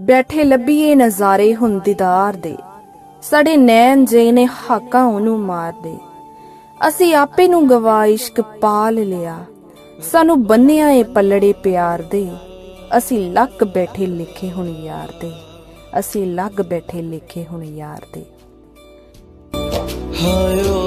ਬੈਠੇ ਲੱਭੀਏ ਨਜ਼ਾਰੇ ਹੁਣ ਦੀਦਾਰ ਦੇ। ਸਾਡੇ ਨੈਣ ਜੇ ਨੇ ਹਾਕਾਂ ਉਹਨੂੰ ਮਾਰਦੇ ਅਸੀਂ ਆਪੇ ਨੂੰ ਗਵਾ ਇਸ਼ਕ ਪਾਲ ਲਿਆ। ਸਾਨੂੰ ਬੰਨਿਆ ਏ ਪੱਲੜੇ ਪਿਆਰ ਦੇ। ਅਸੀਂ ਲੱਗ ਬੈਠੇ ਲਿਖੇ ਹੁਣ ਯਾਰ ਦੇ। ਅਸੀਂ ਲੱਗ ਬੈਠੇ ਲਿਖੇ ਹੁਣ ਯਾਰ ਦੇ। ਹਾਇਓ